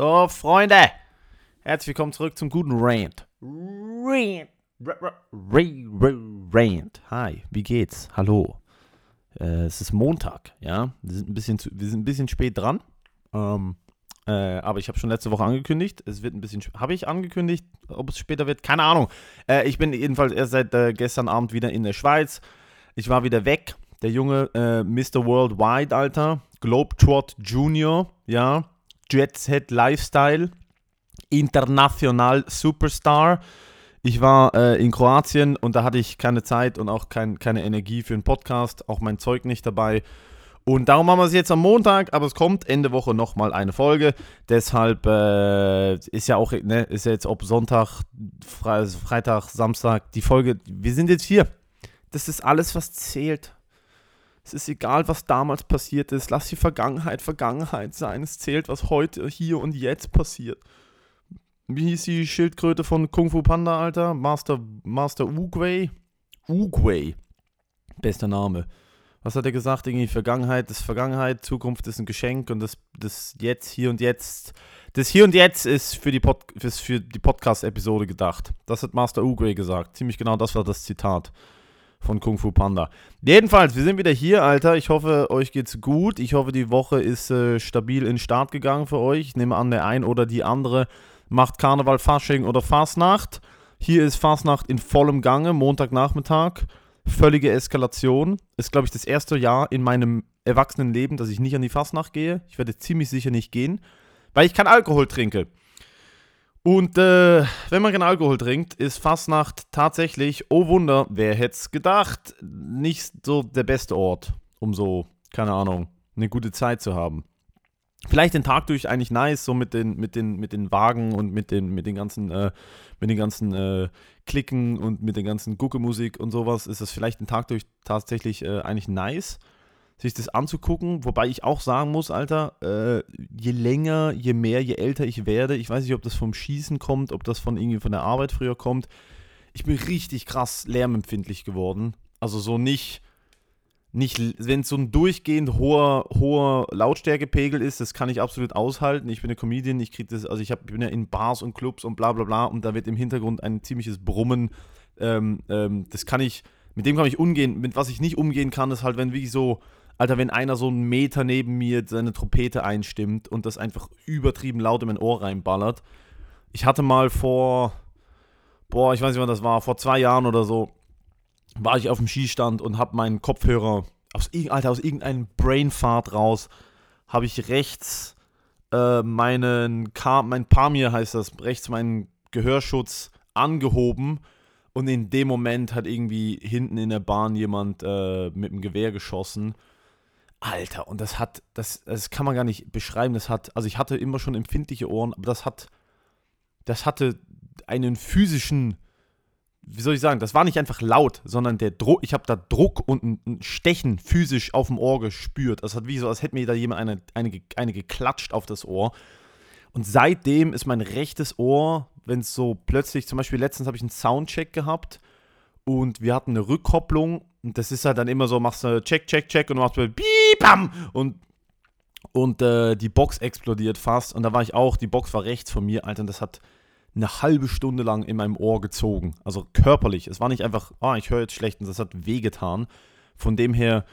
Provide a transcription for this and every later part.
So, Freunde, herzlich willkommen zurück zum guten Rant. Rant. Rant. Hi, wie geht's? Hallo. Äh, es ist Montag, ja. Wir sind ein bisschen, zu, wir sind ein bisschen spät dran. Ähm, äh, aber ich habe schon letzte Woche angekündigt. Es wird ein bisschen. Habe ich angekündigt, ob es später wird? Keine Ahnung. Äh, ich bin jedenfalls erst seit äh, gestern Abend wieder in der Schweiz. Ich war wieder weg. Der junge äh, Mr. Worldwide, Alter. Globetrot Junior, ja. Jet Set Lifestyle, international Superstar. Ich war äh, in Kroatien und da hatte ich keine Zeit und auch kein, keine Energie für einen Podcast, auch mein Zeug nicht dabei. Und darum machen wir es jetzt am Montag, aber es kommt Ende Woche nochmal eine Folge. Deshalb äh, ist ja auch, ne, ist ja jetzt ob Sonntag, Fre Freitag, Samstag die Folge. Wir sind jetzt hier. Das ist alles, was zählt. Es ist egal, was damals passiert ist. Lass die Vergangenheit Vergangenheit sein. Es zählt, was heute, hier und jetzt passiert. Wie hieß die Schildkröte von Kung Fu Panda, Alter? Master, Master Uguay? Uguay. Bester Name. Was hat er gesagt? Irgendwie Vergangenheit ist Vergangenheit, Zukunft ist ein Geschenk und das, das Jetzt, hier und jetzt. Das Hier und Jetzt ist für die, Pod, die Podcast-Episode gedacht. Das hat Master Uguay gesagt. Ziemlich genau das war das Zitat von Kung Fu Panda. Jedenfalls, wir sind wieder hier, Alter. Ich hoffe, euch geht's gut. Ich hoffe, die Woche ist äh, stabil in Start gegangen für euch. Ich nehme an, der ein oder die andere macht Karneval, Fasching oder Fastnacht. Hier ist Fastnacht in vollem Gange, Montagnachmittag. Völlige Eskalation. Ist, glaube ich, das erste Jahr in meinem erwachsenen Leben, dass ich nicht an die Fastnacht gehe. Ich werde ziemlich sicher nicht gehen, weil ich kein Alkohol trinke. Und äh, wenn man keinen Alkohol trinkt, ist Fastnacht tatsächlich, oh Wunder, wer hätte es gedacht, nicht so der beste Ort, um so, keine Ahnung, eine gute Zeit zu haben. Vielleicht den Tag durch eigentlich nice, so mit den, mit den, mit den Wagen und mit den, mit den ganzen, äh, mit den ganzen äh, Klicken und mit den ganzen Gucke-Musik und sowas, ist das vielleicht den Tag durch tatsächlich äh, eigentlich nice sich das anzugucken. Wobei ich auch sagen muss, Alter, äh, je länger, je mehr, je älter ich werde, ich weiß nicht, ob das vom Schießen kommt, ob das von irgendwie von der Arbeit früher kommt. Ich bin richtig krass lärmempfindlich geworden. Also so nicht, nicht wenn es so ein durchgehend hoher, hoher Lautstärkepegel ist, das kann ich absolut aushalten. Ich bin eine Comedian, ich kriege das, also ich, hab, bin ja in Bars und Clubs und bla bla bla und da wird im Hintergrund ein ziemliches Brummen. Ähm, ähm, das kann ich, mit dem kann ich umgehen. Mit was ich nicht umgehen kann, ist halt, wenn wirklich so Alter, wenn einer so einen Meter neben mir seine Trompete einstimmt und das einfach übertrieben laut in mein Ohr reinballert. Ich hatte mal vor, boah, ich weiß nicht, wann das war, vor zwei Jahren oder so, war ich auf dem Skistand und habe meinen Kopfhörer aus, Alter, aus irgendeinem Brainfart raus, habe ich rechts äh, meinen, mein Pamir heißt das, rechts meinen Gehörschutz angehoben und in dem Moment hat irgendwie hinten in der Bahn jemand äh, mit dem Gewehr geschossen Alter, und das hat, das, das kann man gar nicht beschreiben. Das hat, also ich hatte immer schon empfindliche Ohren, aber das hat, das hatte einen physischen, wie soll ich sagen, das war nicht einfach laut, sondern der Druck, ich habe da Druck und ein, ein, Stechen physisch auf dem Ohr gespürt. Das hat wie so, als hätte mir da jemand eine, eine, eine geklatscht auf das Ohr. Und seitdem ist mein rechtes Ohr, wenn es so plötzlich, zum Beispiel letztens habe ich einen Soundcheck gehabt und wir hatten eine Rückkopplung und das ist halt dann immer so, machst du Check, Check, Check und machst Bam und und äh, die Box explodiert fast und da war ich auch, die Box war rechts von mir, Alter, und das hat eine halbe Stunde lang in meinem Ohr gezogen, also körperlich. Es war nicht einfach, ah, ich höre jetzt schlecht und das hat wehgetan. Von dem her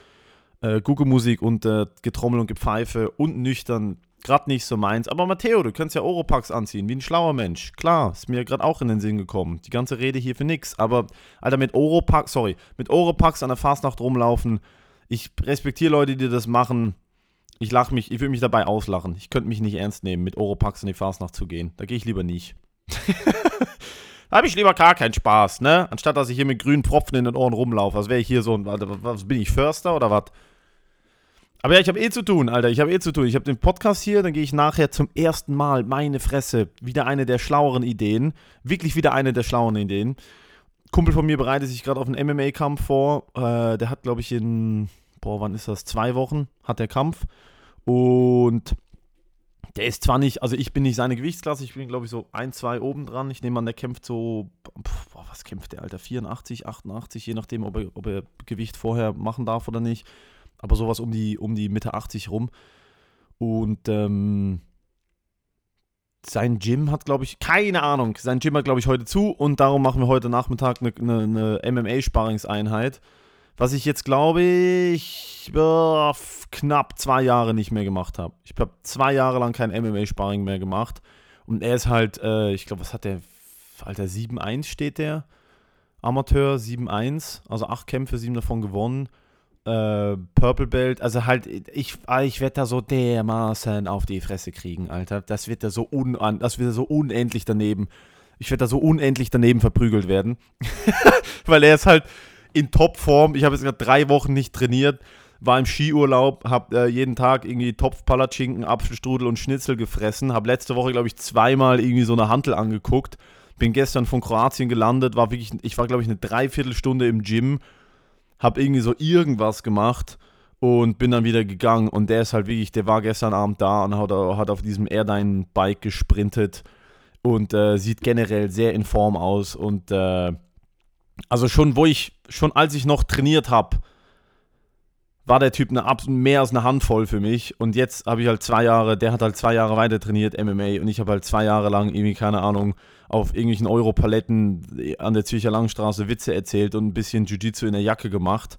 äh, Google-Musik und äh, Getrommel und Gepfeife und nüchtern gerade nicht so meins. Aber Matteo, du kannst ja Oropax anziehen, wie ein schlauer Mensch. Klar, ist mir gerade auch in den Sinn gekommen. Die ganze Rede hier für nix. Aber, Alter, mit Oropax, sorry, mit Oropax an der Fastnacht rumlaufen. Ich respektiere Leute, die das machen. Ich lache mich, ich würde mich dabei auslachen. Ich könnte mich nicht ernst nehmen, mit Oropax in die Fastnacht zu gehen. Da gehe ich lieber nicht. habe ich lieber gar keinen Spaß, ne? Anstatt dass ich hier mit grünen Propfen in den Ohren rumlaufe. Was wäre ich hier so ein, was bin ich, Förster oder was? Aber ja, ich habe eh zu tun, Alter. Ich habe eh zu tun. Ich habe den Podcast hier, dann gehe ich nachher zum ersten Mal, meine Fresse, wieder eine der schlaueren Ideen. Wirklich wieder eine der schlaueren Ideen. Kumpel von mir bereitet sich gerade auf einen MMA-Kampf vor. Äh, der hat, glaube ich, in, boah, wann ist das? Zwei Wochen hat der Kampf. Und der ist zwar nicht, also ich bin nicht seine Gewichtsklasse, ich bin, glaube ich, so ein, zwei oben dran. Ich nehme an, der kämpft so, boah, was kämpft der, Alter? 84, 88, je nachdem, ob er, ob er Gewicht vorher machen darf oder nicht aber sowas um die, um die Mitte 80 rum. Und ähm, sein Gym hat, glaube ich, keine Ahnung, sein Gym hat, glaube ich, heute zu und darum machen wir heute Nachmittag eine, eine, eine MMA-Sparringseinheit. Was ich jetzt, glaube ich, knapp zwei Jahre nicht mehr gemacht habe. Ich habe zwei Jahre lang kein MMA-Sparring mehr gemacht. Und er ist halt, äh, ich glaube, was hat der? Alter, 7-1 steht der. Amateur 7-1, also acht Kämpfe, sieben davon gewonnen. Äh, Purple Belt, also halt, ich, ah, ich werde da so dermaßen auf die Fresse kriegen, Alter. Das wird da so, un, das wird da so unendlich daneben. Ich werde da so unendlich daneben verprügelt werden. Weil er ist halt in Topform. Ich habe jetzt gerade drei Wochen nicht trainiert, war im Skiurlaub, habe äh, jeden Tag irgendwie Topf, Palatschinken, Apfelstrudel und Schnitzel gefressen. Habe letzte Woche, glaube ich, zweimal irgendwie so eine Hantel angeguckt. Bin gestern von Kroatien gelandet, war wirklich, ich war, glaube ich, eine Dreiviertelstunde im Gym habe irgendwie so irgendwas gemacht und bin dann wieder gegangen. Und der ist halt wirklich, der war gestern Abend da und hat, hat auf diesem Airdyne-Bike gesprintet und äh, sieht generell sehr in Form aus. Und äh, also schon, wo ich, schon als ich noch trainiert habe, war der Typ eine, mehr als eine Handvoll für mich. Und jetzt habe ich halt zwei Jahre, der hat halt zwei Jahre weiter trainiert, MMA, und ich habe halt zwei Jahre lang irgendwie, keine Ahnung, auf irgendwelchen Europaletten an der Zürcher Langstraße Witze erzählt und ein bisschen Jiu-Jitsu in der Jacke gemacht.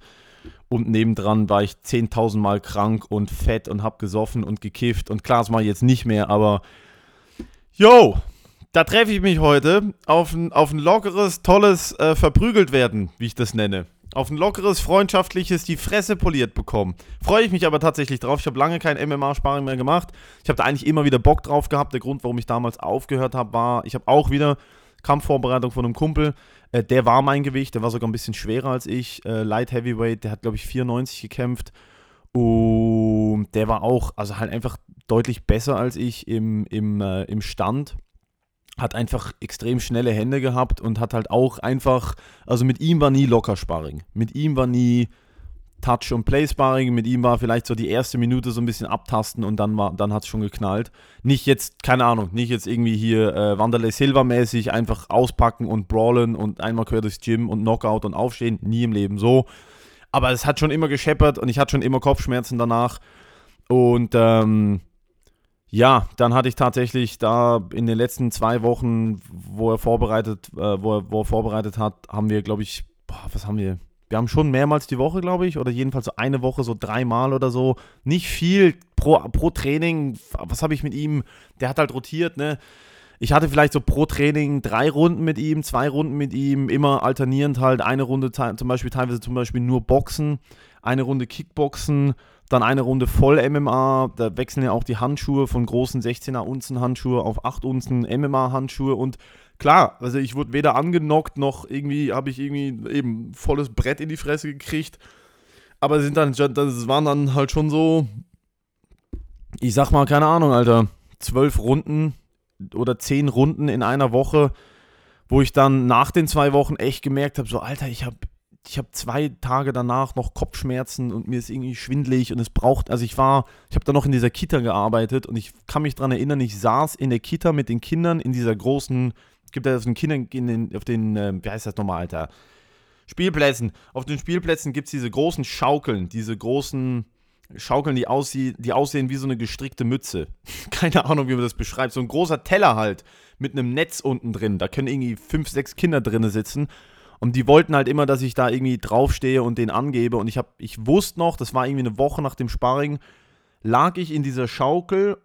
Und nebendran war ich 10.000 Mal krank und fett und hab gesoffen und gekifft. Und klar, das mache ich jetzt nicht mehr, aber yo, da treffe ich mich heute auf ein, auf ein lockeres, tolles äh, Verprügelt werden, wie ich das nenne auf ein lockeres, freundschaftliches die Fresse poliert bekommen. Freue ich mich aber tatsächlich drauf. Ich habe lange kein MMA-Sparring mehr gemacht. Ich habe da eigentlich immer wieder Bock drauf gehabt. Der Grund, warum ich damals aufgehört habe, war, ich habe auch wieder Kampfvorbereitung von einem Kumpel. Äh, der war mein Gewicht, der war sogar ein bisschen schwerer als ich. Äh, Light Heavyweight, der hat, glaube ich, 94 gekämpft. Und der war auch, also halt einfach deutlich besser als ich im, im, äh, im Stand hat einfach extrem schnelle Hände gehabt und hat halt auch einfach, also mit ihm war nie locker Sparring. Mit ihm war nie Touch- und Play-Sparring. Mit ihm war vielleicht so die erste Minute so ein bisschen abtasten und dann, dann hat es schon geknallt. Nicht jetzt, keine Ahnung, nicht jetzt irgendwie hier äh, Wanderlei Silva-mäßig einfach auspacken und brawlen und einmal quer durchs Gym und Knockout und aufstehen. Nie im Leben so. Aber es hat schon immer gescheppert und ich hatte schon immer Kopfschmerzen danach. Und ähm, ja, dann hatte ich tatsächlich da in den letzten zwei Wochen, wo er vorbereitet, äh, wo, er, wo er vorbereitet hat, haben wir, glaube ich, boah, was haben wir? Wir haben schon mehrmals die Woche, glaube ich, oder jedenfalls so eine Woche, so dreimal oder so. Nicht viel pro, pro Training. Was habe ich mit ihm? Der hat halt rotiert, ne? Ich hatte vielleicht so pro Training drei Runden mit ihm, zwei Runden mit ihm, immer alternierend halt. Eine Runde zum Beispiel, teilweise zum Beispiel nur Boxen, eine Runde Kickboxen, dann eine Runde voll MMA, da wechseln ja auch die Handschuhe von großen 16er Unzen Handschuhe auf 8 Unzen MMA Handschuhe und klar, also ich wurde weder angenockt noch irgendwie habe ich irgendwie eben volles Brett in die Fresse gekriegt. Aber sind dann das waren dann halt schon so ich sag mal keine Ahnung, Alter, zwölf Runden oder zehn Runden in einer Woche, wo ich dann nach den zwei Wochen echt gemerkt habe, so Alter, ich habe ich habe zwei Tage danach noch Kopfschmerzen und mir ist irgendwie schwindlig und es braucht, also ich war, ich habe da noch in dieser Kita gearbeitet und ich kann mich daran erinnern, ich saß in der Kita mit den Kindern in dieser großen, es gibt ja auf den Kindern, in den, auf den, äh, wie heißt das nochmal, Alter, Spielplätzen. Auf den Spielplätzen gibt es diese großen Schaukeln, diese großen Schaukeln, die, aussie die aussehen wie so eine gestrickte Mütze. Keine Ahnung, wie man das beschreibt. So ein großer Teller halt mit einem Netz unten drin. Da können irgendwie fünf, sechs Kinder drin sitzen und die wollten halt immer, dass ich da irgendwie draufstehe und den angebe. Und ich, hab, ich wusste noch, das war irgendwie eine Woche nach dem Sparring, lag ich in dieser Schaukel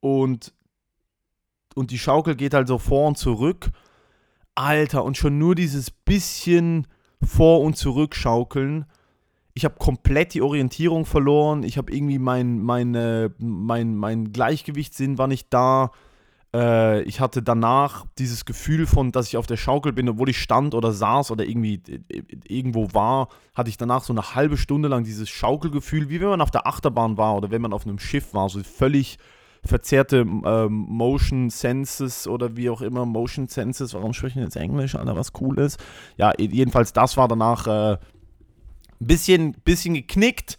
und, und die Schaukel geht halt so vor und zurück. Alter, und schon nur dieses bisschen vor und zurück schaukeln. Ich habe komplett die Orientierung verloren. Ich habe irgendwie mein, mein, mein, mein Gleichgewichtssinn war nicht da. Äh, ich hatte danach dieses Gefühl von, dass ich auf der Schaukel bin, obwohl ich stand oder saß oder irgendwie äh, irgendwo war, hatte ich danach so eine halbe Stunde lang dieses Schaukelgefühl, wie wenn man auf der Achterbahn war oder wenn man auf einem Schiff war, so völlig verzerrte ähm, Motion Senses oder wie auch immer Motion Senses. Warum sprechen jetzt Englisch, Alter, was cool ist? Ja, jedenfalls das war danach ein äh, bisschen, bisschen geknickt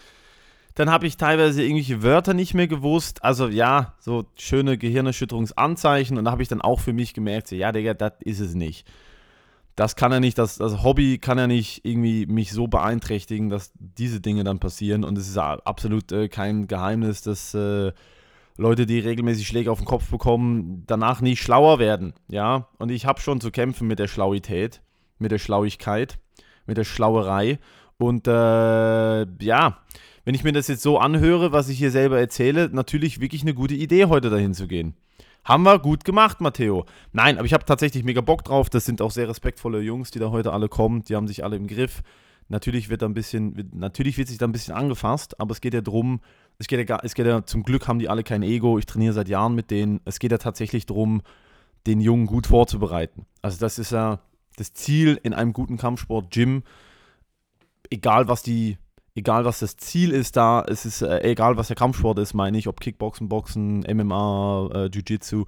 dann habe ich teilweise irgendwelche Wörter nicht mehr gewusst. Also ja, so schöne Gehirnerschütterungsanzeichen. Und da habe ich dann auch für mich gemerkt, so, ja, Digga, das ist es nicht. Das kann ja nicht, das, das Hobby kann ja nicht irgendwie mich so beeinträchtigen, dass diese Dinge dann passieren. Und es ist absolut äh, kein Geheimnis, dass äh, Leute, die regelmäßig Schläge auf den Kopf bekommen, danach nicht schlauer werden. Ja, und ich habe schon zu kämpfen mit der Schlauität, mit der Schlauigkeit, mit der Schlauerei. Und äh, ja, wenn ich mir das jetzt so anhöre, was ich hier selber erzähle, natürlich wirklich eine gute Idee, heute dahin zu gehen. Haben wir gut gemacht, Matteo. Nein, aber ich habe tatsächlich mega Bock drauf. Das sind auch sehr respektvolle Jungs, die da heute alle kommen. Die haben sich alle im Griff. Natürlich wird da ein bisschen, natürlich wird sich da ein bisschen angefasst, aber es geht ja darum, es geht ja, es geht ja, zum Glück haben die alle kein Ego. Ich trainiere seit Jahren mit denen. Es geht ja tatsächlich darum, den Jungen gut vorzubereiten. Also das ist ja das Ziel in einem guten Kampfsport-Gym. Egal was die egal was das Ziel ist da, es ist äh, egal was der Kampfsport ist, meine ich, ob Kickboxen, Boxen, MMA, äh, Jiu-Jitsu.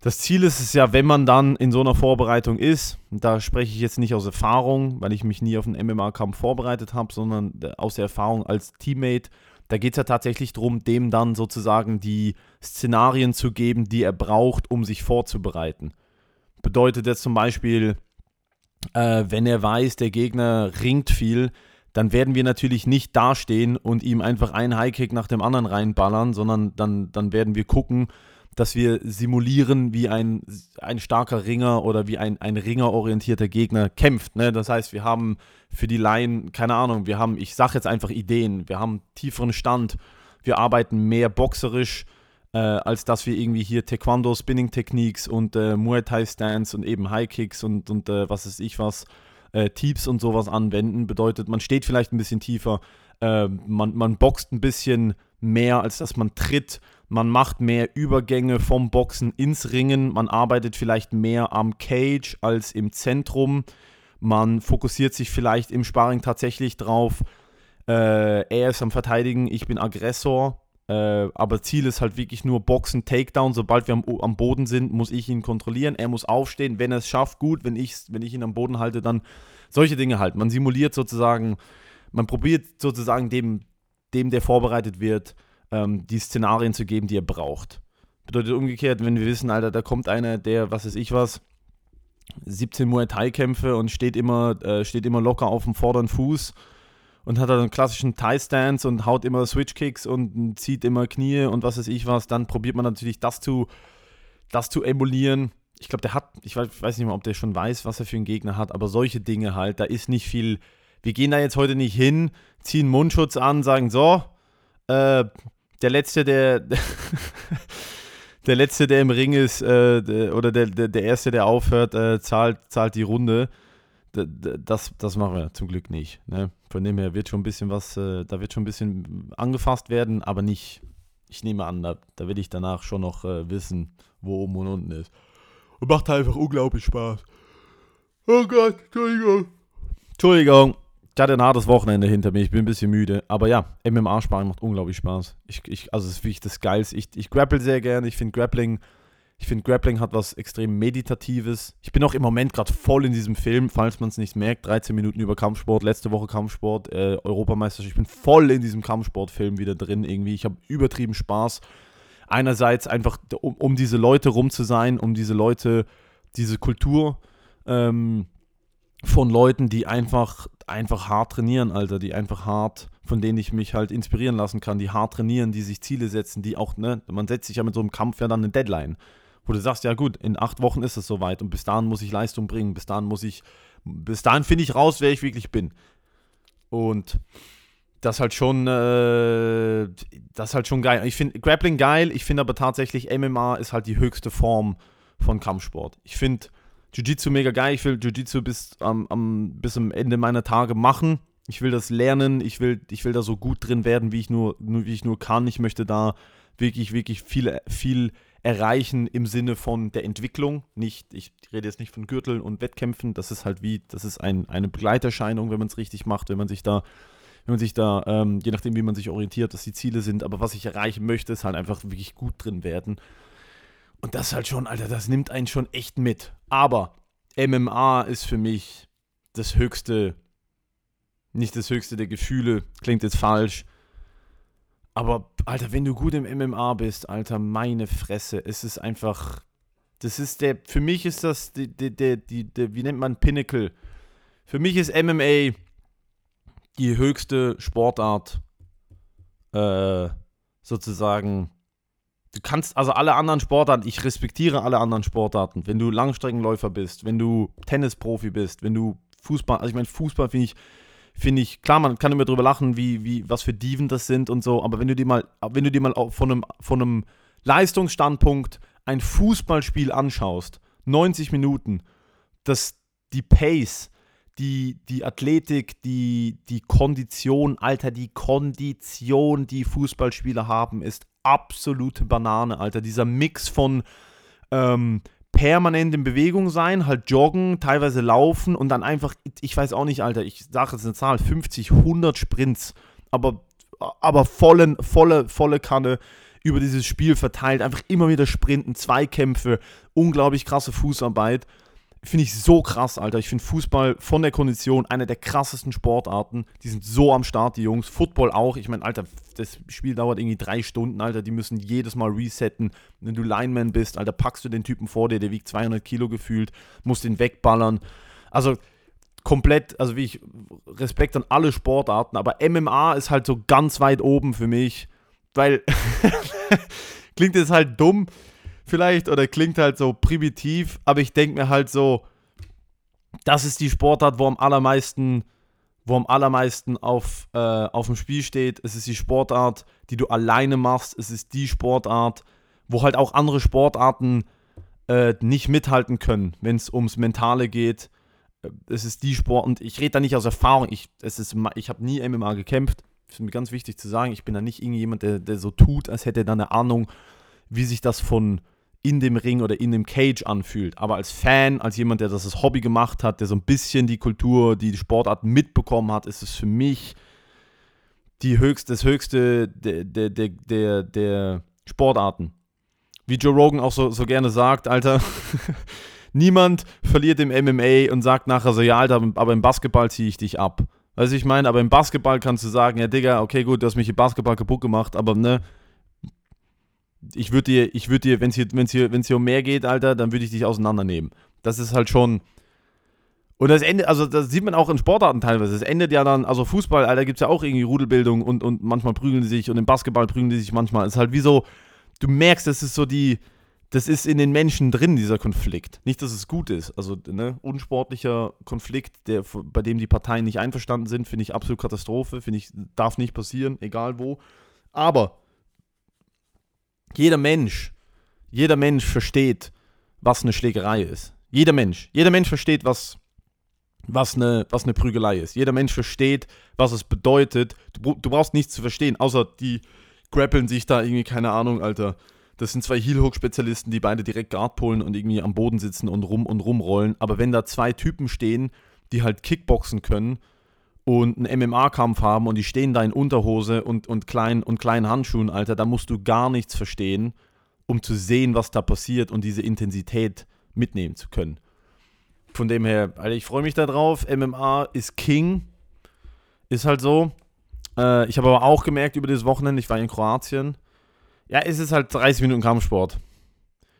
Das Ziel ist es ja, wenn man dann in so einer Vorbereitung ist, da spreche ich jetzt nicht aus Erfahrung, weil ich mich nie auf einen MMA-Kampf vorbereitet habe, sondern äh, aus der Erfahrung als Teammate, da geht es ja tatsächlich darum, dem dann sozusagen die Szenarien zu geben, die er braucht, um sich vorzubereiten. Bedeutet jetzt zum Beispiel, äh, wenn er weiß, der Gegner ringt viel, dann werden wir natürlich nicht dastehen und ihm einfach einen Highkick nach dem anderen reinballern, sondern dann, dann werden wir gucken, dass wir simulieren, wie ein, ein starker Ringer oder wie ein, ein ringerorientierter Gegner kämpft. Ne? Das heißt, wir haben für die Laien, keine Ahnung, wir haben, ich sage jetzt einfach Ideen, wir haben tieferen Stand, wir arbeiten mehr boxerisch, äh, als dass wir irgendwie hier Taekwondo, Spinning-Techniques und äh, Muay Thai-Stance und eben High-Kicks und, und äh, was weiß ich was äh, Teeps und sowas anwenden. Bedeutet, man steht vielleicht ein bisschen tiefer, äh, man, man boxt ein bisschen mehr, als dass man tritt. Man macht mehr Übergänge vom Boxen ins Ringen. Man arbeitet vielleicht mehr am Cage als im Zentrum. Man fokussiert sich vielleicht im Sparring tatsächlich drauf, äh, er ist am Verteidigen, ich bin Aggressor. Äh, aber Ziel ist halt wirklich nur Boxen, Takedown. Sobald wir am, am, Boden sind, muss ich ihn kontrollieren. Er muss aufstehen. Wenn er es schafft, gut. Wenn ich, wenn ich ihn am Boden halte, dann solche Dinge halt. Man simuliert sozusagen, man probiert sozusagen dem, dem der vorbereitet wird, ähm, die Szenarien zu geben, die er braucht. Bedeutet umgekehrt, wenn wir wissen, Alter, da kommt einer, der, was weiß ich was, 17 Muay Thai-Kämpfe und steht immer, äh, steht immer locker auf dem vorderen Fuß und hat dann einen klassischen Thai-Stance und haut immer Switch-Kicks und zieht immer Knie und was weiß ich was, dann probiert man natürlich das zu, das zu emulieren. Ich glaube, der hat, ich weiß, nicht mal, ob der schon weiß, was er für einen Gegner hat, aber solche Dinge halt, da ist nicht viel. Wir gehen da jetzt heute nicht hin, ziehen Mundschutz an, sagen so, äh, der letzte, der der letzte, der im Ring ist, äh, der, oder der, der, der erste, der aufhört, äh, zahlt, zahlt die Runde das, das machen wir zum Glück nicht. Ne? Von dem her wird schon ein bisschen was, äh, da wird schon ein bisschen angefasst werden, aber nicht, ich nehme an, da, da will ich danach schon noch äh, wissen, wo oben und unten ist. Und macht einfach unglaublich Spaß. Oh Gott, Entschuldigung. Entschuldigung. Ich hatte ein hartes Wochenende hinter mir, ich bin ein bisschen müde. Aber ja, MMA-Sparring macht unglaublich Spaß. Ich, ich, also, es ist wirklich das Geilste. Ich, ich grapple sehr gerne. Ich finde Grappling ich finde, Grappling hat was extrem Meditatives. Ich bin auch im Moment gerade voll in diesem Film, falls man es nicht merkt. 13 Minuten über Kampfsport, letzte Woche Kampfsport, äh, Europameisterschaft. Ich bin voll in diesem Kampfsportfilm wieder drin irgendwie. Ich habe übertrieben Spaß. Einerseits einfach, um, um, diese Leute rum zu sein, um diese Leute, diese Kultur ähm, von Leuten, die einfach, einfach hart trainieren, Alter, die einfach hart, von denen ich mich halt inspirieren lassen kann, die hart trainieren, die sich Ziele setzen, die auch, ne, man setzt sich ja mit so einem Kampf ja dann eine Deadline wo du sagst, ja gut, in acht Wochen ist es soweit und bis dahin muss ich Leistung bringen, bis dahin muss ich, bis dahin finde ich raus, wer ich wirklich bin. Und das halt schon, äh, das halt schon geil. Ich finde Grappling geil, ich finde aber tatsächlich MMA ist halt die höchste Form von Kampfsport. Ich finde Jiu-Jitsu mega geil, ich will Jiu-Jitsu bis, ähm, am, bis am Ende meiner Tage machen. Ich will das lernen, ich will, ich will da so gut drin werden, wie ich nur, nur, wie ich nur kann. Ich möchte da wirklich, wirklich viel, viel erreichen im Sinne von der Entwicklung. Nicht, ich rede jetzt nicht von Gürteln und Wettkämpfen, das ist halt wie, das ist ein, eine Begleiterscheinung, wenn man es richtig macht, wenn man sich da, wenn man sich da, ähm, je nachdem, wie man sich orientiert, dass die Ziele sind. Aber was ich erreichen möchte, ist halt einfach wirklich gut drin werden. Und das halt schon, Alter, das nimmt einen schon echt mit. Aber MMA ist für mich das höchste, nicht das höchste der Gefühle, klingt jetzt falsch, aber, Alter, wenn du gut im MMA bist, Alter, meine Fresse, es ist einfach. Das ist der. Für mich ist das der, der, der, der wie nennt man Pinnacle? Für mich ist MMA die höchste Sportart, äh, sozusagen, du kannst, also alle anderen Sportarten, ich respektiere alle anderen Sportarten. Wenn du Langstreckenläufer bist, wenn du Tennisprofi bist, wenn du Fußball, also ich meine, Fußball finde ich, finde ich, klar, man kann immer drüber lachen, wie, wie, was für Diven das sind und so, aber wenn du dir mal, wenn du dir mal von einem, von einem Leistungsstandpunkt ein Fußballspiel anschaust, 90 Minuten, das, die Pace, die, die Athletik, die, die Kondition, Alter, die Kondition, die Fußballspieler haben, ist absolute Banane, Alter. Dieser Mix von ähm, permanent in Bewegung sein, halt joggen, teilweise laufen und dann einfach, ich weiß auch nicht, Alter, ich sage jetzt eine Zahl, 50, 100 Sprints, aber, aber volle, volle, volle Kanne über dieses Spiel verteilt, einfach immer wieder Sprinten, Zweikämpfe, unglaublich krasse Fußarbeit finde ich so krass, Alter. Ich finde Fußball von der Kondition einer der krassesten Sportarten. Die sind so am Start, die Jungs. Football auch. Ich meine, Alter, das Spiel dauert irgendwie drei Stunden, Alter. Die müssen jedes Mal resetten. Wenn du Lineman bist, Alter, packst du den Typen vor dir, der wiegt 200 Kilo gefühlt, musst den wegballern. Also komplett, also wie ich, Respekt an alle Sportarten, aber MMA ist halt so ganz weit oben für mich, weil klingt jetzt halt dumm, vielleicht oder klingt halt so primitiv, aber ich denke mir halt so, das ist die Sportart, wo am allermeisten, wo am allermeisten auf, äh, auf dem Spiel steht. Es ist die Sportart, die du alleine machst. Es ist die Sportart, wo halt auch andere Sportarten äh, nicht mithalten können, wenn es ums Mentale geht. Äh, es ist die Sport, und ich rede da nicht aus Erfahrung. Ich, ich habe nie MMA gekämpft. Ist mir ganz wichtig zu sagen. Ich bin da nicht irgendjemand, der, der so tut, als hätte er da eine Ahnung, wie sich das von in dem Ring oder in dem Cage anfühlt. Aber als Fan, als jemand, der das als Hobby gemacht hat, der so ein bisschen die Kultur, die Sportart mitbekommen hat, ist es für mich die höchste, das höchste der, der, der, der, der Sportarten. Wie Joe Rogan auch so, so gerne sagt, Alter, niemand verliert im MMA und sagt nachher so, ja, Alter, aber im Basketball ziehe ich dich ab. Weißt du, ich meine, aber im Basketball kannst du sagen, ja, Digga, okay, gut, du hast mich im Basketball kaputt gemacht, aber ne, ich würde dir, ich würde dir, wenn es hier, wenn's hier, wenn's hier um mehr geht, Alter, dann würde ich dich auseinandernehmen. Das ist halt schon. Und das Ende, also das sieht man auch in Sportarten teilweise. Es endet ja dann, also Fußball, Alter, gibt es ja auch irgendwie Rudelbildung und, und manchmal prügeln die sich und im Basketball prügeln die sich manchmal. Es ist halt wie so, du merkst, das ist so die, das ist in den Menschen drin, dieser Konflikt. Nicht, dass es gut ist. Also, ne, unsportlicher Konflikt, der, bei dem die Parteien nicht einverstanden sind, finde ich absolut Katastrophe, finde ich, darf nicht passieren, egal wo. Aber jeder Mensch, jeder Mensch versteht, was eine Schlägerei ist. Jeder Mensch. Jeder Mensch versteht, was, was, eine, was eine Prügelei ist. Jeder Mensch versteht, was es bedeutet. Du, du brauchst nichts zu verstehen, außer die grappeln sich da irgendwie, keine Ahnung, Alter. Das sind zwei Heel-Hook-Spezialisten, die beide direkt Guard pullen und irgendwie am Boden sitzen und rum und rumrollen. Aber wenn da zwei Typen stehen, die halt Kickboxen können und einen MMA-Kampf haben und die stehen da in Unterhose und, und, klein, und kleinen Handschuhen, Alter, da musst du gar nichts verstehen, um zu sehen, was da passiert und diese Intensität mitnehmen zu können. Von dem her, Alter, ich freue mich darauf. MMA ist King. Ist halt so. Äh, ich habe aber auch gemerkt über das Wochenende, ich war in Kroatien. Ja, es ist halt 30 Minuten Kampfsport.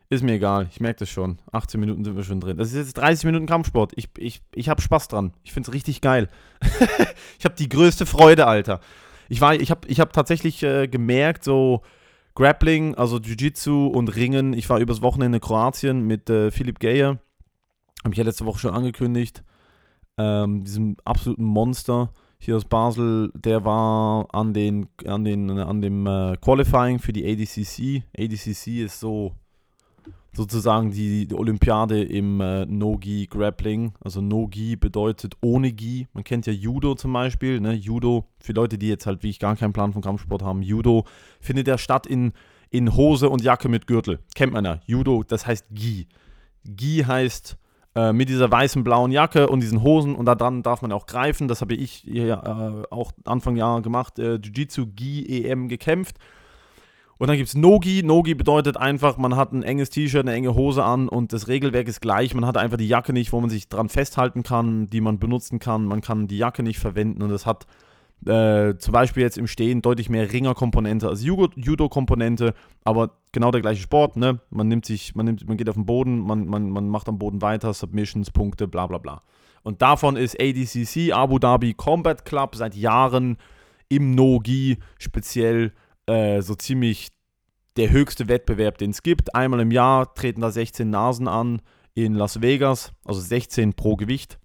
Ist mir egal, ich merke das schon. 18 Minuten sind wir schon drin. Das ist jetzt 30 Minuten Kampfsport. Ich, ich, ich habe Spaß dran. Ich finde es richtig geil. ich habe die größte Freude, Alter. Ich, ich habe ich hab tatsächlich äh, gemerkt, so Grappling, also Jiu-Jitsu und Ringen. Ich war übers Wochenende in Kroatien mit äh, Philipp Geyer. Habe ich ja letzte Woche schon angekündigt. Ähm, diesem absoluten Monster hier aus Basel, der war an, den, an, den, an dem äh, Qualifying für die ADCC. ADCC ist so sozusagen die, die Olympiade im äh, No-Gi Grappling. Also No-Gi bedeutet ohne Gi. Man kennt ja Judo zum Beispiel. Ne? Judo, für Leute, die jetzt halt wie ich gar keinen Plan von Kampfsport haben, Judo findet ja statt in, in Hose und Jacke mit Gürtel. Kennt man ja. Judo, das heißt Gi. Gi heißt äh, mit dieser weißen blauen Jacke und diesen Hosen und da dran darf man auch greifen. Das habe ich äh, auch Anfang Jahr gemacht. Äh, Jiu-Jitsu Gi EM gekämpft. Und dann gibt es Nogi. Nogi bedeutet einfach, man hat ein enges T-Shirt, eine enge Hose an und das Regelwerk ist gleich. Man hat einfach die Jacke nicht, wo man sich dran festhalten kann, die man benutzen kann. Man kann die Jacke nicht verwenden und das hat äh, zum Beispiel jetzt im Stehen deutlich mehr Ringer-Komponente als Judo-Komponente, aber genau der gleiche Sport. Ne? Man nimmt sich, man, nimmt, man geht auf den Boden, man, man, man macht am Boden weiter, Submissions, Punkte, bla bla bla. Und davon ist ADCC, Abu Dhabi Combat Club, seit Jahren im Nogi speziell äh, so ziemlich der höchste Wettbewerb, den es gibt. Einmal im Jahr treten da 16 Nasen an in Las Vegas, also 16 pro Gewicht.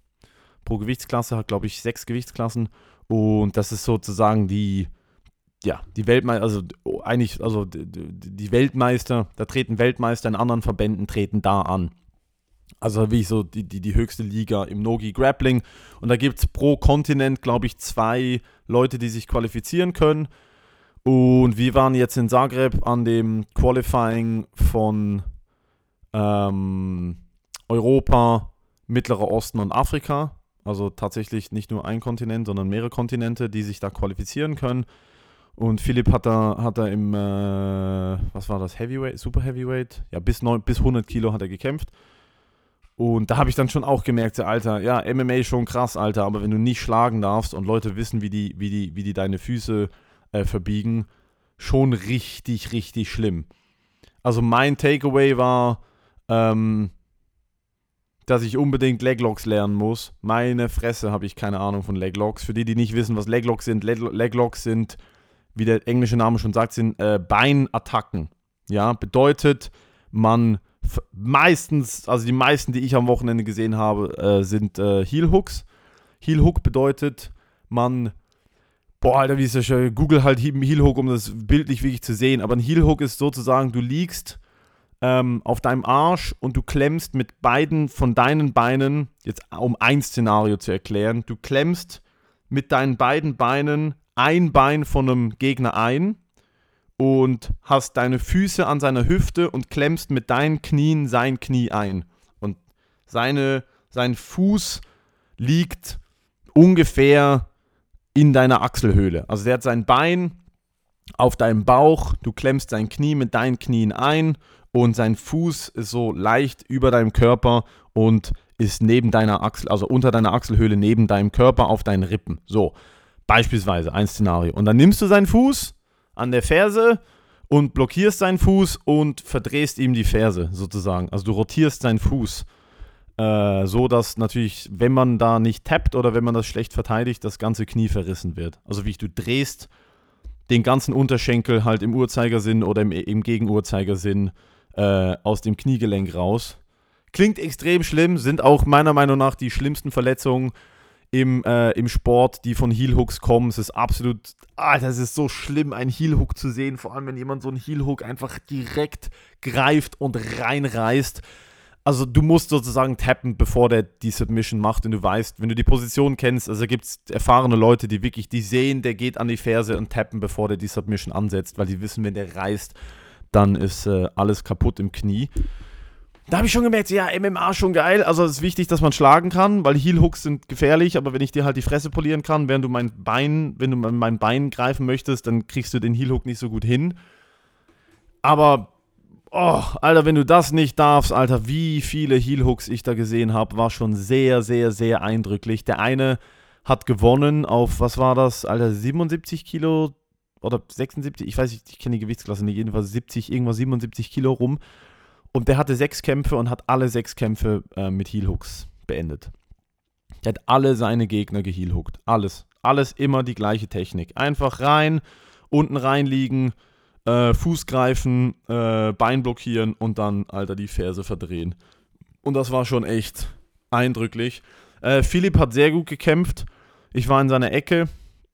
Pro Gewichtsklasse hat, glaube ich, sechs Gewichtsklassen. Und das ist sozusagen die, ja, die Weltmeister, also eigentlich, also die, Weltmeister, da treten Weltmeister in anderen Verbänden, treten da an. Also wie so die, die, die höchste Liga im Nogi Grappling. Und da gibt es pro Kontinent, glaube ich, zwei Leute, die sich qualifizieren können. Und wir waren jetzt in Zagreb an dem Qualifying von ähm, Europa, Mittlerer Osten und Afrika. Also tatsächlich nicht nur ein Kontinent, sondern mehrere Kontinente, die sich da qualifizieren können. Und Philipp hat da, hat da im, äh, was war das, Heavyweight, Super Heavyweight? Ja, bis, 9, bis 100 Kilo hat er gekämpft. Und da habe ich dann schon auch gemerkt, Alter, ja, MMA schon krass, Alter, aber wenn du nicht schlagen darfst und Leute wissen, wie die, wie die, wie die deine Füße äh, verbiegen, schon richtig, richtig schlimm. Also mein Takeaway war, ähm, dass ich unbedingt Leglocks lernen muss. Meine Fresse habe ich keine Ahnung von Leglocks. Für die, die nicht wissen, was Leglocks sind, Leglocks sind, wie der englische Name schon sagt, sind äh, Beinattacken. Ja, bedeutet, man meistens, also die meisten, die ich am Wochenende gesehen habe, äh, sind äh, Heel Hooks. Heel Hook bedeutet, man, boah, Alter, wie ist das schon, Google halt Heel Hook, um das bildlich wirklich zu sehen, aber ein Heel Hook ist sozusagen, du liegst ähm, auf deinem Arsch und du klemmst mit beiden von deinen Beinen, jetzt um ein Szenario zu erklären, du klemmst mit deinen beiden Beinen ein Bein von einem Gegner ein und hast deine Füße an seiner Hüfte und klemmst mit deinen Knien sein Knie ein. Und seine, sein Fuß liegt ungefähr in deiner Achselhöhle. Also der hat sein Bein auf deinem Bauch, du klemmst sein Knie mit deinen Knien ein und sein Fuß ist so leicht über deinem Körper und ist neben deiner Achsel, also unter deiner Achselhöhle neben deinem Körper auf deinen Rippen. So, beispielsweise ein Szenario. Und dann nimmst du seinen Fuß an der Ferse und blockierst seinen Fuß und verdrehst ihm die Ferse sozusagen. Also du rotierst seinen Fuß. Äh, so dass natürlich, wenn man da nicht tappt oder wenn man das schlecht verteidigt, das ganze Knie verrissen wird. Also wie du drehst den ganzen Unterschenkel halt im Uhrzeigersinn oder im, im Gegenuhrzeigersinn äh, aus dem Kniegelenk raus. Klingt extrem schlimm, sind auch meiner Meinung nach die schlimmsten Verletzungen im, äh, im Sport, die von Heelhooks kommen. Es ist absolut, ah, das ist so schlimm, einen Heelhook zu sehen, vor allem wenn jemand so einen Heelhook einfach direkt greift und reinreißt. Also du musst sozusagen tappen, bevor der die Submission macht und du weißt, wenn du die Position kennst, also gibt es erfahrene Leute, die wirklich, die sehen, der geht an die Ferse und tappen, bevor der die Submission ansetzt, weil die wissen, wenn der reißt, dann ist äh, alles kaputt im Knie. Da habe ich schon gemerkt, ja, MMA schon geil. Also es ist wichtig, dass man schlagen kann, weil Heel Hooks sind gefährlich, aber wenn ich dir halt die Fresse polieren kann, während du mein Bein, wenn du mein Bein greifen möchtest, dann kriegst du den Heel Hook nicht so gut hin. Aber oh, Alter, wenn du das nicht darfst, Alter, wie viele Heel Hooks ich da gesehen habe, war schon sehr, sehr, sehr eindrücklich. Der eine hat gewonnen auf, was war das, Alter, 77 Kilo, oder 76, ich weiß nicht, ich kenne die Gewichtsklasse nicht, jedenfalls 70, irgendwas 77 Kilo rum. Und der hatte sechs Kämpfe und hat alle sechs Kämpfe äh, mit Heelhooks beendet. Der hat alle seine Gegner geheelhookt. Alles. Alles immer die gleiche Technik. Einfach rein, unten reinliegen, äh, Fuß greifen, äh, Bein blockieren und dann, Alter, die Ferse verdrehen. Und das war schon echt eindrücklich. Äh, Philipp hat sehr gut gekämpft. Ich war in seiner Ecke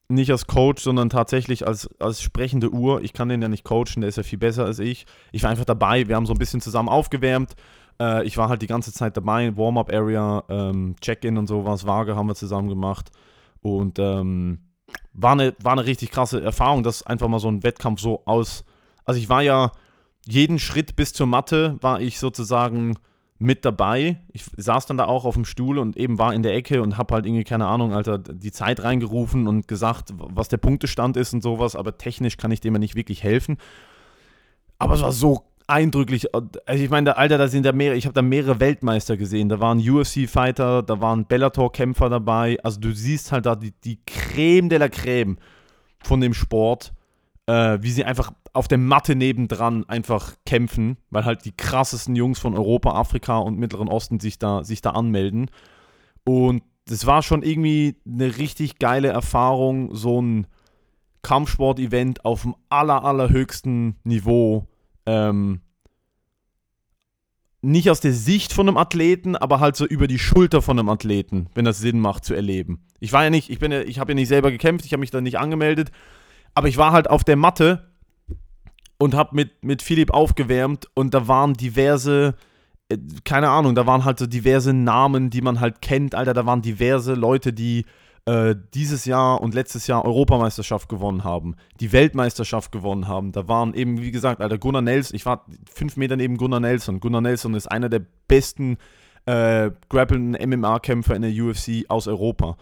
nicht als Coach, sondern tatsächlich als, als sprechende Uhr. Ich kann den ja nicht coachen, der ist ja viel besser als ich. Ich war einfach dabei, wir haben so ein bisschen zusammen aufgewärmt. Äh, ich war halt die ganze Zeit dabei, Warm-up-Area, ähm, Check-in und sowas, Waage haben wir zusammen gemacht. Und ähm, war, eine, war eine richtig krasse Erfahrung, dass einfach mal so ein Wettkampf so aus. Also ich war ja jeden Schritt bis zur Matte, war ich sozusagen mit dabei. Ich saß dann da auch auf dem Stuhl und eben war in der Ecke und habe halt irgendwie, keine Ahnung, Alter, die Zeit reingerufen und gesagt, was der Punktestand ist und sowas, aber technisch kann ich dem ja nicht wirklich helfen. Aber es war so eindrücklich. Also ich meine, Alter, da sind ja mehrere, ich habe da mehrere Weltmeister gesehen. Da waren UFC-Fighter, da waren Bellator-Kämpfer dabei. Also du siehst halt da die, die Creme de la Creme von dem Sport äh, wie sie einfach auf der Matte nebendran einfach kämpfen, weil halt die krassesten Jungs von Europa, Afrika und Mittleren Osten sich da, sich da anmelden. Und das war schon irgendwie eine richtig geile Erfahrung, so ein Kampfsport-Event auf dem aller, allerhöchsten Niveau ähm, nicht aus der Sicht von einem Athleten, aber halt so über die Schulter von einem Athleten, wenn das Sinn macht zu erleben. Ich war ja nicht, ich bin ja, ich habe ja nicht selber gekämpft, ich habe mich da nicht angemeldet, aber ich war halt auf der Matte und habe mit, mit Philipp aufgewärmt und da waren diverse, äh, keine Ahnung, da waren halt so diverse Namen, die man halt kennt, Alter, da waren diverse Leute, die äh, dieses Jahr und letztes Jahr Europameisterschaft gewonnen haben, die Weltmeisterschaft gewonnen haben. Da waren eben, wie gesagt, Alter, Gunnar Nelson, ich war fünf Meter neben Gunnar Nelson. Gunnar Nelson ist einer der besten äh, grappelnden MMA-Kämpfer in der UFC aus Europa.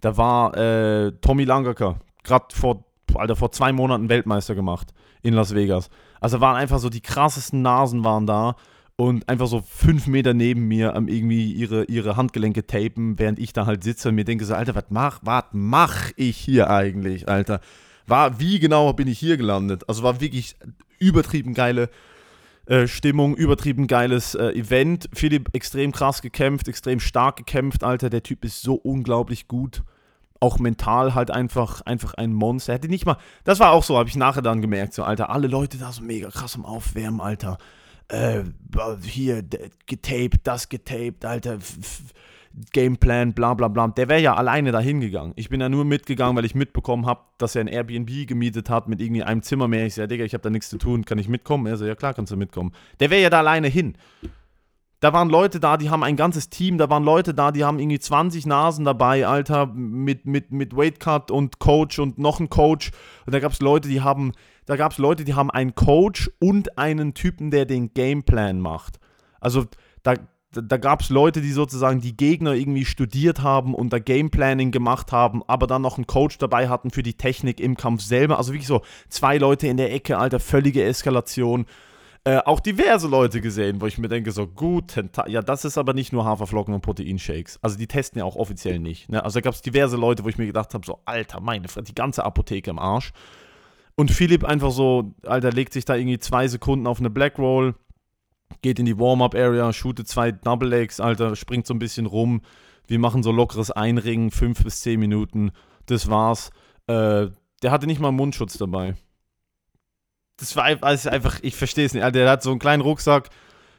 Da war äh, Tommy Langaker, gerade vor, Alter, vor zwei Monaten Weltmeister gemacht in Las Vegas. Also waren einfach so die krassesten Nasen waren da und einfach so fünf Meter neben mir am irgendwie ihre, ihre Handgelenke tapen, während ich da halt sitze und mir denke so, Alter, was mach, was mach ich hier eigentlich, Alter? War, wie genau bin ich hier gelandet? Also war wirklich übertrieben geile äh, Stimmung, übertrieben geiles äh, Event. Philipp extrem krass gekämpft, extrem stark gekämpft, Alter. Der Typ ist so unglaublich gut. Auch mental halt einfach, einfach ein Monster. Er hätte nicht mal, das war auch so, habe ich nachher dann gemerkt, so, Alter, alle Leute da so mega krass am Aufwärmen, Alter äh, hier getaped, das getaped, Alter, Gameplan, bla bla bla. Der wäre ja alleine dahin gegangen. Ich bin ja nur mitgegangen, weil ich mitbekommen habe, dass er ein Airbnb gemietet hat mit irgendwie einem Zimmer mehr. Ich sage, Digga, ich habe da nichts zu tun, kann ich mitkommen? Er so, ja klar, kannst du mitkommen. Der wäre ja da alleine hin. Da waren Leute da, die haben ein ganzes Team, da waren Leute da, die haben irgendwie 20 Nasen dabei, Alter, mit, mit, mit Weightcut und Coach und noch ein Coach. Und da gab es Leute, die haben da gab es Leute, die haben einen Coach und einen Typen, der den Gameplan macht. Also da, da gab es Leute, die sozusagen die Gegner irgendwie studiert haben und da Gameplanning gemacht haben, aber dann noch einen Coach dabei hatten für die Technik im Kampf selber. Also wirklich so zwei Leute in der Ecke, Alter, völlige Eskalation. Äh, auch diverse Leute gesehen, wo ich mir denke, so gut, ja, das ist aber nicht nur Haferflocken und Proteinshakes. Also die testen ja auch offiziell nicht. Ne? Also da gab es diverse Leute, wo ich mir gedacht habe, so Alter, meine Fresse, die ganze Apotheke im Arsch. Und Philipp einfach so, Alter, legt sich da irgendwie zwei Sekunden auf eine Black Roll, geht in die Warm-Up-Area, shootet zwei Double Legs, Alter, springt so ein bisschen rum. Wir machen so lockeres Einringen, fünf bis zehn Minuten. Das war's. Äh, der hatte nicht mal einen Mundschutz dabei. Das war einfach, ich verstehe es nicht. Alter, der hat so einen kleinen Rucksack,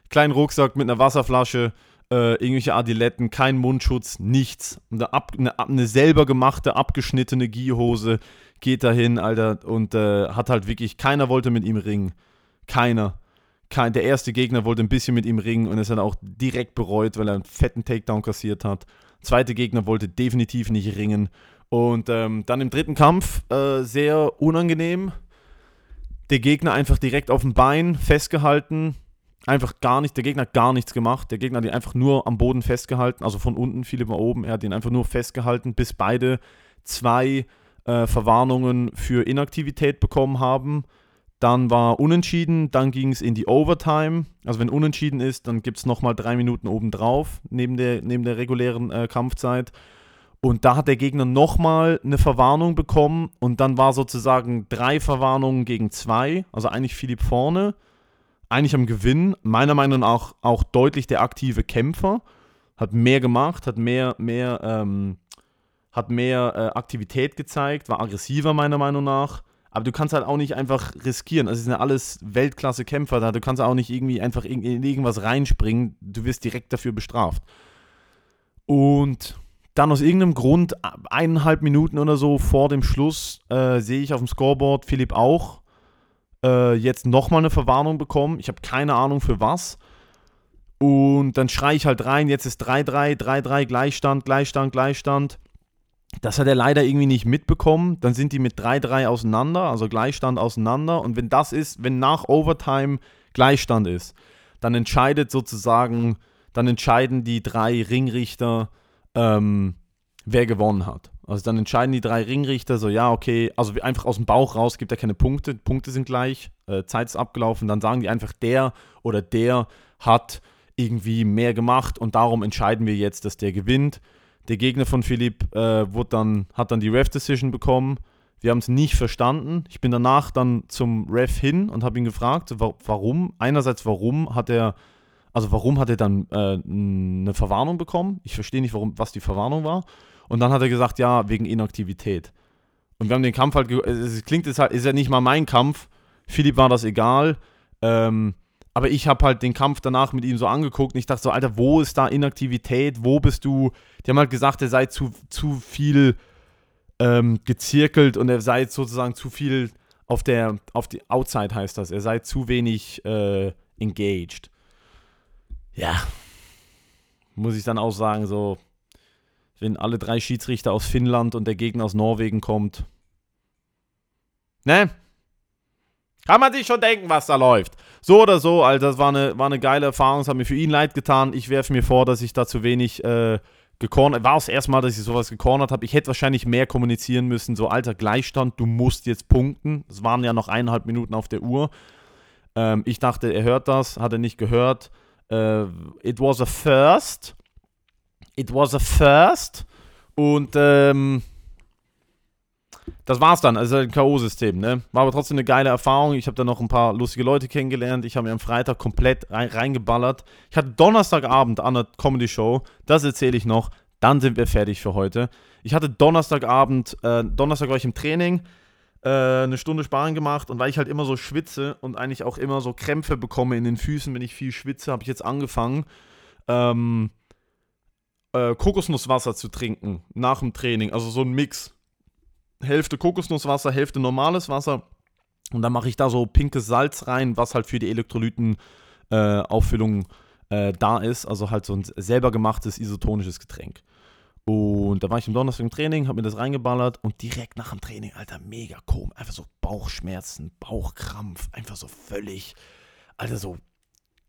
kleinen Rucksack mit einer Wasserflasche, äh, irgendwelche Adiletten, kein Mundschutz, nichts. Eine, ab, eine, eine selber gemachte, abgeschnittene Gierhose geht dahin, Alter, und äh, hat halt wirklich, keiner wollte mit ihm ringen. Keiner. Kein, der erste Gegner wollte ein bisschen mit ihm ringen und ist dann auch direkt bereut, weil er einen fetten Takedown kassiert hat. Zweite Gegner wollte definitiv nicht ringen. Und ähm, dann im dritten Kampf äh, sehr unangenehm. Der Gegner einfach direkt auf dem Bein festgehalten. Einfach gar nicht, der Gegner hat gar nichts gemacht. Der Gegner hat ihn einfach nur am Boden festgehalten, also von unten, viele mal oben. Er hat ihn einfach nur festgehalten, bis beide zwei äh, Verwarnungen für Inaktivität bekommen haben. Dann war unentschieden, dann ging es in die Overtime. Also wenn unentschieden ist, dann gibt es nochmal drei Minuten obendrauf, neben der, neben der regulären äh, Kampfzeit. Und da hat der Gegner nochmal eine Verwarnung bekommen und dann war sozusagen drei Verwarnungen gegen zwei, also eigentlich Philipp vorne, eigentlich am Gewinn, meiner Meinung nach auch, deutlich der aktive Kämpfer, hat mehr gemacht, hat mehr, mehr ähm, hat mehr äh, Aktivität gezeigt, war aggressiver meiner Meinung nach. Aber du kannst halt auch nicht einfach riskieren. Also, es sind ja alles Weltklasse-Kämpfer da. Du kannst auch nicht irgendwie einfach in, in irgendwas reinspringen. Du wirst direkt dafür bestraft. Und dann aus irgendeinem Grund, eineinhalb Minuten oder so vor dem Schluss, äh, sehe ich auf dem Scoreboard Philipp auch äh, jetzt nochmal eine Verwarnung bekommen. Ich habe keine Ahnung für was. Und dann schreie ich halt rein, jetzt ist 3-3, 3-3, Gleichstand, Gleichstand, Gleichstand. Das hat er leider irgendwie nicht mitbekommen. Dann sind die mit 3-3 auseinander, also Gleichstand auseinander. Und wenn das ist, wenn nach Overtime Gleichstand ist, dann entscheidet sozusagen, dann entscheiden die drei Ringrichter, ähm, wer gewonnen hat. Also dann entscheiden die drei Ringrichter so, ja, okay, also einfach aus dem Bauch raus gibt er keine Punkte, Punkte sind gleich, äh, Zeit ist abgelaufen, dann sagen die einfach, der oder der hat irgendwie mehr gemacht und darum entscheiden wir jetzt, dass der gewinnt. Der Gegner von Philipp äh, wurde dann, hat dann die Ref-Decision bekommen. Wir haben es nicht verstanden. Ich bin danach dann zum Ref hin und habe ihn gefragt, warum. Einerseits, warum hat er, also warum hat er dann äh, eine Verwarnung bekommen? Ich verstehe nicht, warum, was die Verwarnung war. Und dann hat er gesagt, ja, wegen Inaktivität. Und wir haben den Kampf halt, es klingt es halt, ist ja nicht mal mein Kampf. Philipp war das egal. Ähm, aber ich habe halt den Kampf danach mit ihm so angeguckt und ich dachte so, Alter, wo ist da Inaktivität? Wo bist du? Die haben halt gesagt, er sei zu, zu viel ähm, gezirkelt und er sei sozusagen zu viel auf der, auf die Outside heißt das, er sei zu wenig äh, engaged. Ja. Muss ich dann auch sagen, so, wenn alle drei Schiedsrichter aus Finnland und der Gegner aus Norwegen kommt. Ne? Kann man sich schon denken, was da läuft. So oder so, Alter, das war eine, war eine geile Erfahrung. Es hat mir für ihn leid getan. Ich werfe mir vor, dass ich da zu wenig äh, gecornert War das erste Mal, dass ich sowas gecornert habe. Ich hätte wahrscheinlich mehr kommunizieren müssen. So, Alter, Gleichstand, du musst jetzt punkten. Es waren ja noch eineinhalb Minuten auf der Uhr. Ähm, ich dachte, er hört das, hat er nicht gehört. Äh, it was a first. It was a first. Und ähm, das war's dann. Also ein K.O.-System, ne? War aber trotzdem eine geile Erfahrung. Ich habe da noch ein paar lustige Leute kennengelernt. Ich habe mir am Freitag komplett rein, reingeballert. Ich hatte Donnerstagabend an der Comedy-Show. Das erzähle ich noch. Dann sind wir fertig für heute. Ich hatte Donnerstagabend, äh, Donnerstag war ich im Training, äh, eine Stunde Sparen gemacht und weil ich halt immer so schwitze und eigentlich auch immer so Krämpfe bekomme in den Füßen, wenn ich viel schwitze, habe ich jetzt angefangen, ähm, äh, Kokosnusswasser zu trinken nach dem Training. Also so ein Mix. Hälfte Kokosnusswasser, Hälfte normales Wasser. Und dann mache ich da so pinkes Salz rein, was halt für die Elektrolytenauffüllung äh, äh, da ist. Also halt so ein selber gemachtes isotonisches Getränk. Und da war ich am Donnerstag im Training, habe mir das reingeballert und direkt nach dem Training, Alter, mega komisch. Einfach so Bauchschmerzen, Bauchkrampf, einfach so völlig, Alter, so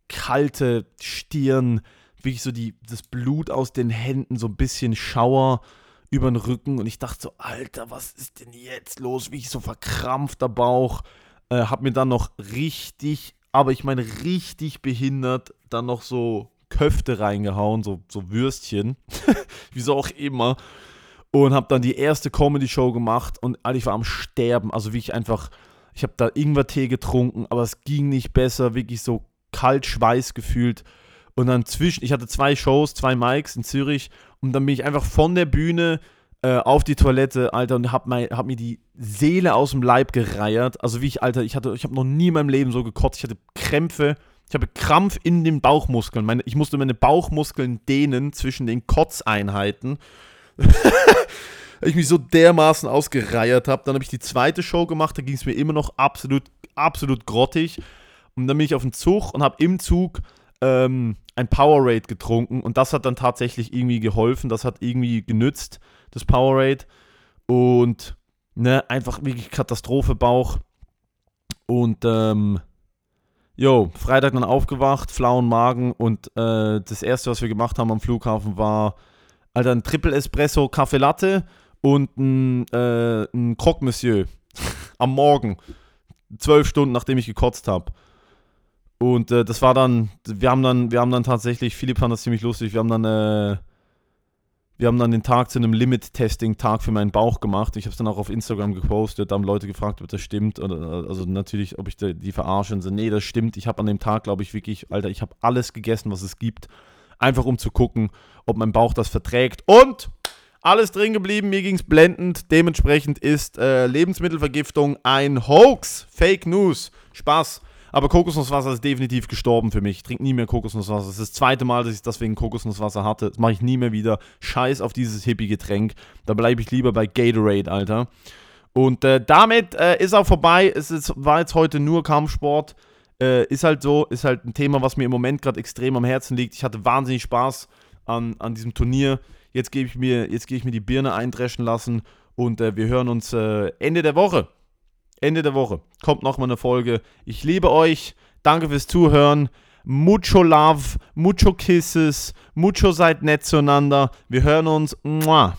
kalte Stirn, wirklich so die, das Blut aus den Händen, so ein bisschen Schauer über den Rücken und ich dachte so, Alter, was ist denn jetzt los? Wie ich so verkrampfter Bauch. Äh, hab mir dann noch richtig, aber ich meine richtig behindert, dann noch so Köfte reingehauen, so, so Würstchen, wieso auch immer. Und hab dann die erste Comedy-Show gemacht und Alter, ich war am Sterben. Also wie ich einfach, ich habe da Ingwertee getrunken, aber es ging nicht besser, wirklich so kalt Schweiß gefühlt. Und dann zwischen, ich hatte zwei Shows, zwei Mics in Zürich und dann bin ich einfach von der Bühne äh, auf die Toilette, Alter, und hab, mein, hab mir die Seele aus dem Leib gereiert. Also wie ich, Alter, ich hatte, ich habe noch nie in meinem Leben so gekotzt. Ich hatte Krämpfe. Ich habe Krampf in den Bauchmuskeln. Meine, ich musste meine Bauchmuskeln dehnen zwischen den Kotzeinheiten. ich mich so dermaßen ausgereiert habe. Dann habe ich die zweite Show gemacht, da ging es mir immer noch absolut, absolut grottig. Und dann bin ich auf den Zug und habe im Zug ähm, ein Powerade getrunken und das hat dann tatsächlich irgendwie geholfen, das hat irgendwie genützt, das Powerade. Und ne, einfach wirklich Katastrophe Bauch. Und ähm, jo, Freitag dann aufgewacht, flauen Magen und äh, das erste, was wir gemacht haben am Flughafen war, Alter, ein Triple Espresso Kaffee Latte und ein, äh, ein Croque Monsieur am Morgen. Zwölf Stunden, nachdem ich gekotzt habe. Und äh, das war dann, wir haben dann, wir haben dann tatsächlich, Philipp fand das ziemlich lustig, wir haben dann, äh, wir haben dann den Tag zu einem Limit-Testing-Tag für meinen Bauch gemacht. Ich habe es dann auch auf Instagram gepostet, da haben Leute gefragt, ob das stimmt. Oder, also natürlich, ob ich die, die verarsche und so, nee, das stimmt. Ich habe an dem Tag, glaube ich, wirklich, Alter, ich habe alles gegessen, was es gibt. Einfach um zu gucken, ob mein Bauch das verträgt. Und alles drin geblieben, mir ging es blendend. Dementsprechend ist äh, Lebensmittelvergiftung ein Hoax, Fake News, Spaß. Aber Kokosnusswasser ist definitiv gestorben für mich. Ich trinke nie mehr Kokosnusswasser. Das ist das zweite Mal, dass ich deswegen Kokosnusswasser hatte. Das mache ich nie mehr wieder. Scheiß auf dieses Hippie-Getränk. Da bleibe ich lieber bei Gatorade, Alter. Und äh, damit äh, ist auch vorbei. Es ist, war jetzt heute nur Kampfsport. Äh, ist halt so, ist halt ein Thema, was mir im Moment gerade extrem am Herzen liegt. Ich hatte wahnsinnig Spaß an, an diesem Turnier. Jetzt gebe ich mir, jetzt gehe ich mir die Birne eindreschen lassen und äh, wir hören uns äh, Ende der Woche. Ende der Woche kommt nochmal eine Folge. Ich liebe euch. Danke fürs Zuhören. Mucho Love, mucho Kisses, mucho seid nett zueinander. Wir hören uns. Mua.